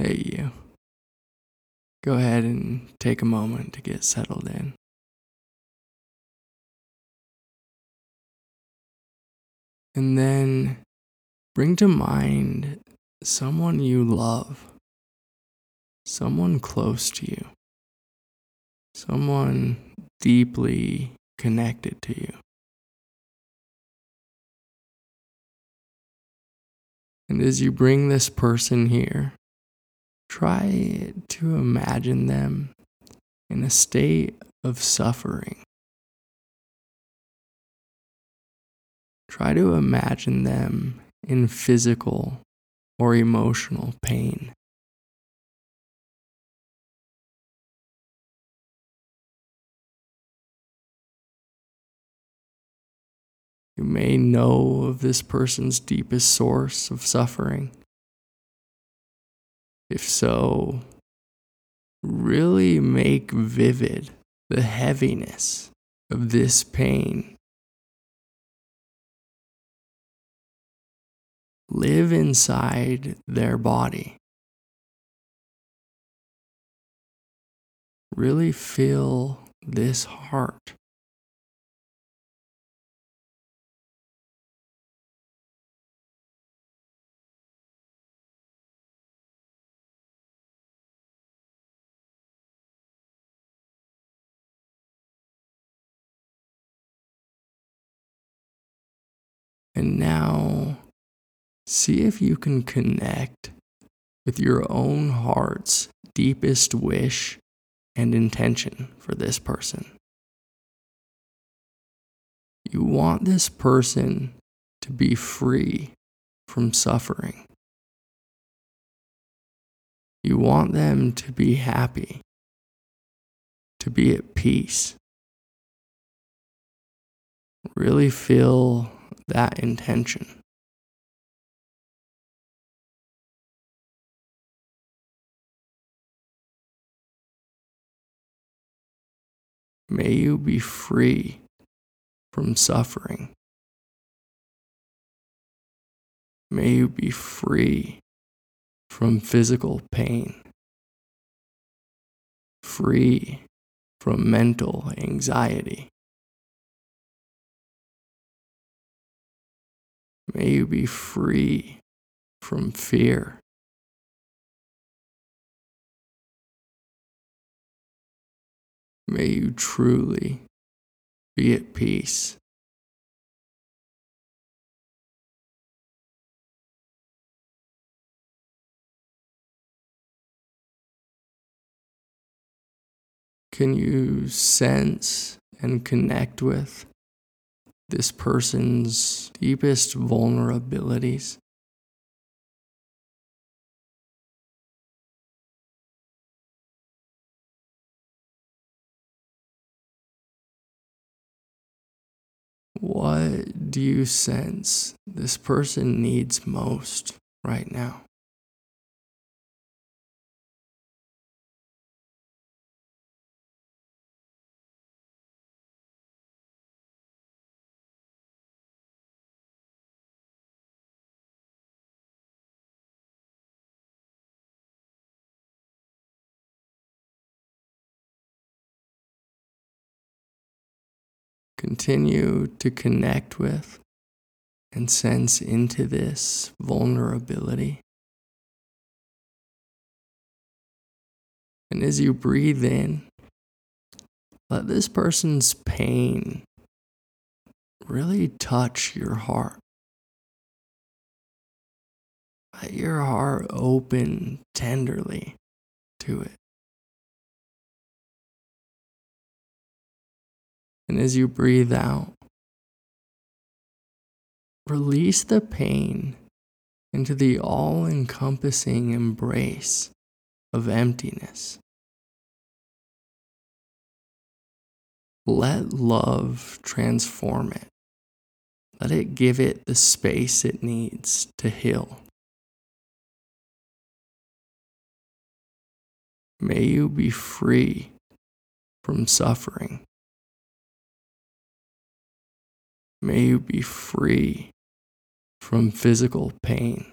Hey, you. Go ahead and take a moment to get settled in. And then bring to mind someone you love, someone close to you, someone deeply connected to you. And as you bring this person here, try to imagine them in a state of suffering. Try to imagine them in physical or emotional pain. You may know of this person's deepest source of suffering. If so, really make vivid the heaviness of this pain. Live inside their body. Really feel this heart. And now see if you can connect with your own heart's deepest wish and intention for this person. You want this person to be free from suffering. You want them to be happy, to be at peace. Really feel that intention. May you be free from suffering. May you be free from physical pain, free from mental anxiety. May you be free from fear. May you truly be at peace. Can you sense and connect with this person's deepest vulnerabilities. What do you sense this person needs most right now? Continue to connect with and sense into this vulnerability. And as you breathe in, let this person's pain really touch your heart. Let your heart open tenderly to it. And as you breathe out, release the pain into the all encompassing embrace of emptiness. Let love transform it. Let it give it the space it needs to heal. May you be free from suffering. May you be free from physical pain,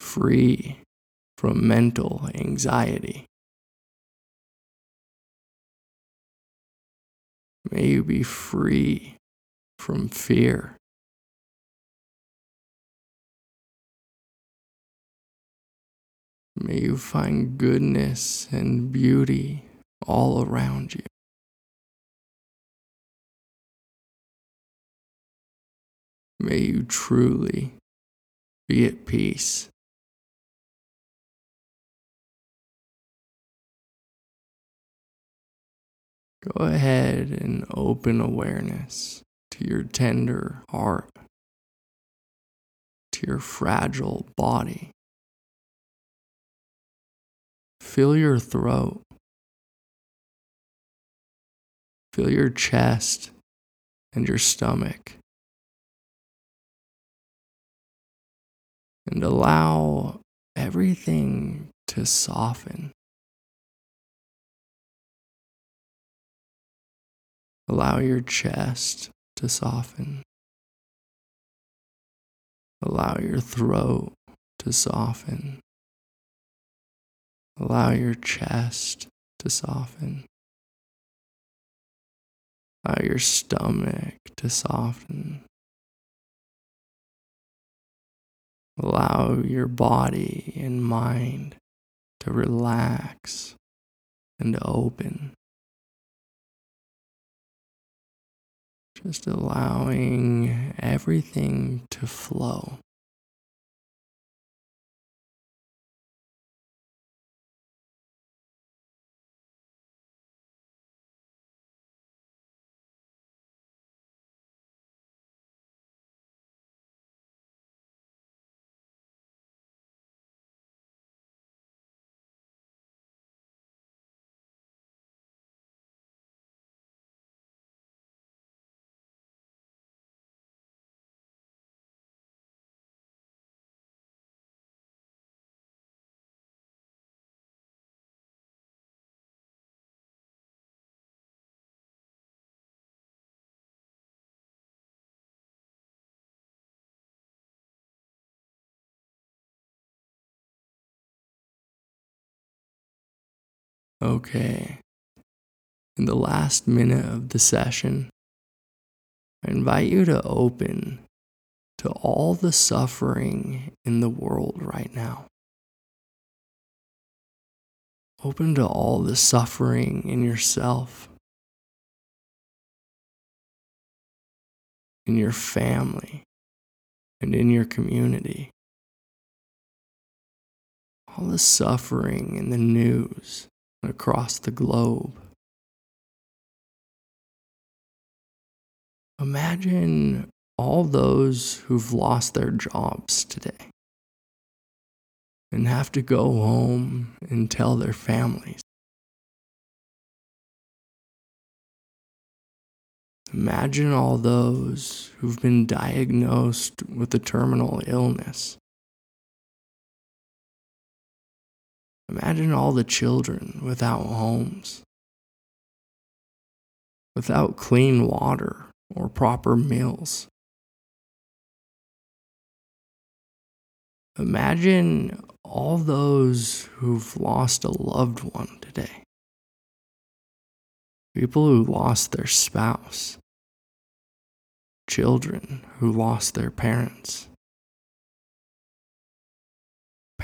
free from mental anxiety. May you be free from fear. May you find goodness and beauty all around you. May you truly be at peace. Go ahead and open awareness to your tender heart, to your fragile body. Feel your throat. Feel your chest and your stomach. And allow everything to soften. Allow your chest to soften. Allow your throat to soften. Allow your chest to soften. Allow your stomach to soften. Allow your body and mind to relax and to open. Just allowing everything to flow. Okay. In the last minute of the session, I invite you to open to all the suffering in the world right now. Open to all the suffering in yourself, in your family, and in your community. All the suffering in the news across the globe. Imagine all those who've lost their jobs today and have to go home and tell their families. Imagine all those who've been diagnosed with a terminal illness Imagine all the children without homes, without clean water or proper meals. Imagine all those who've lost a loved one today. People who lost their spouse, children who lost their parents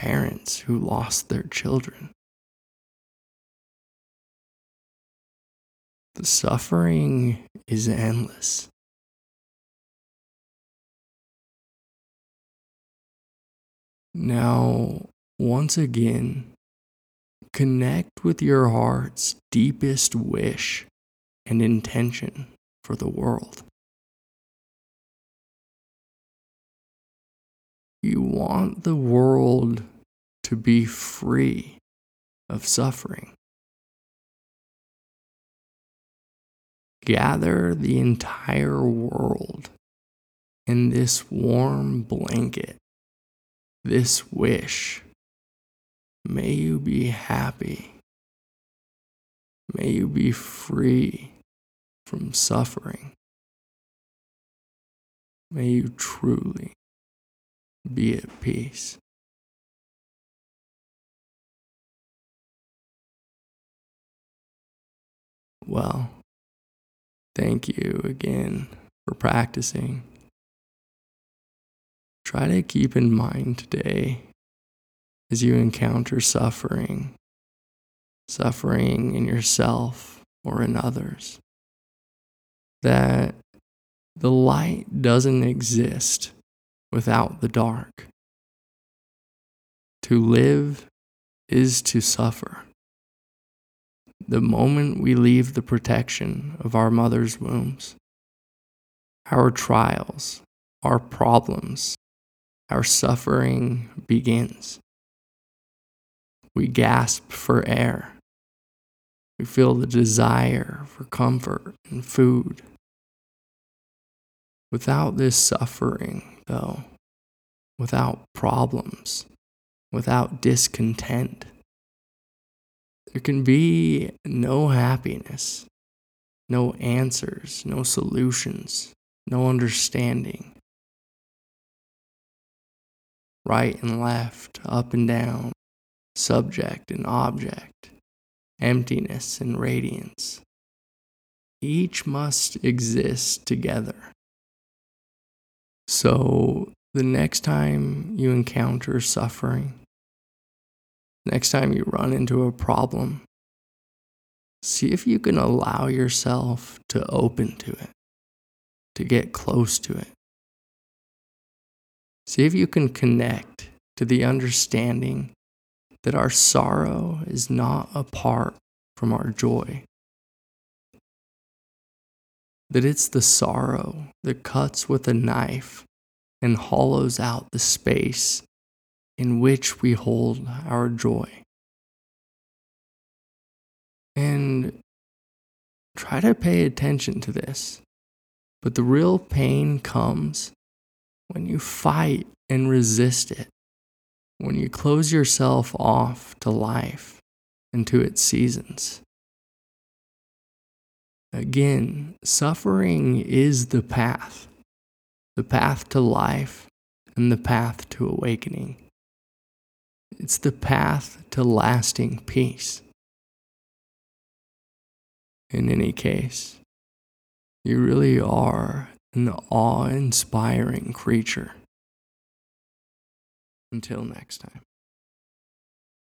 parents who lost their children. The suffering is endless. Now, once again, connect with your heart's deepest wish and intention for the world. You want the world to be free of suffering. Gather the entire world in this warm blanket, this wish. May you be happy. May you be free from suffering. May you truly be at peace. Well, thank you again for practicing. Try to keep in mind today as you encounter suffering, suffering in yourself or in others, that the light doesn't exist without the dark. To live is to suffer. The moment we leave the protection of our mother's wombs, our trials, our problems, our suffering begins. We gasp for air. We feel the desire for comfort and food. Without this suffering, though, without problems, without discontent, there can be no happiness, no answers, no solutions, no understanding. Right and left, up and down, subject and object, emptiness and radiance. Each must exist together. So, the next time you encounter suffering, next time you run into a problem, see if you can allow yourself to open to it, to get close to it. See if you can connect to the understanding that our sorrow is not apart from our joy. That it's the sorrow that cuts with a knife and hollows out the space in which we hold our joy. And try to pay attention to this. But the real pain comes when you fight and resist it when you close yourself off to life and to its seasons. Again, suffering is the path, the path to life and the path to awakening. It's the path to lasting peace. In any case, you really are an awe inspiring creature. Until next time.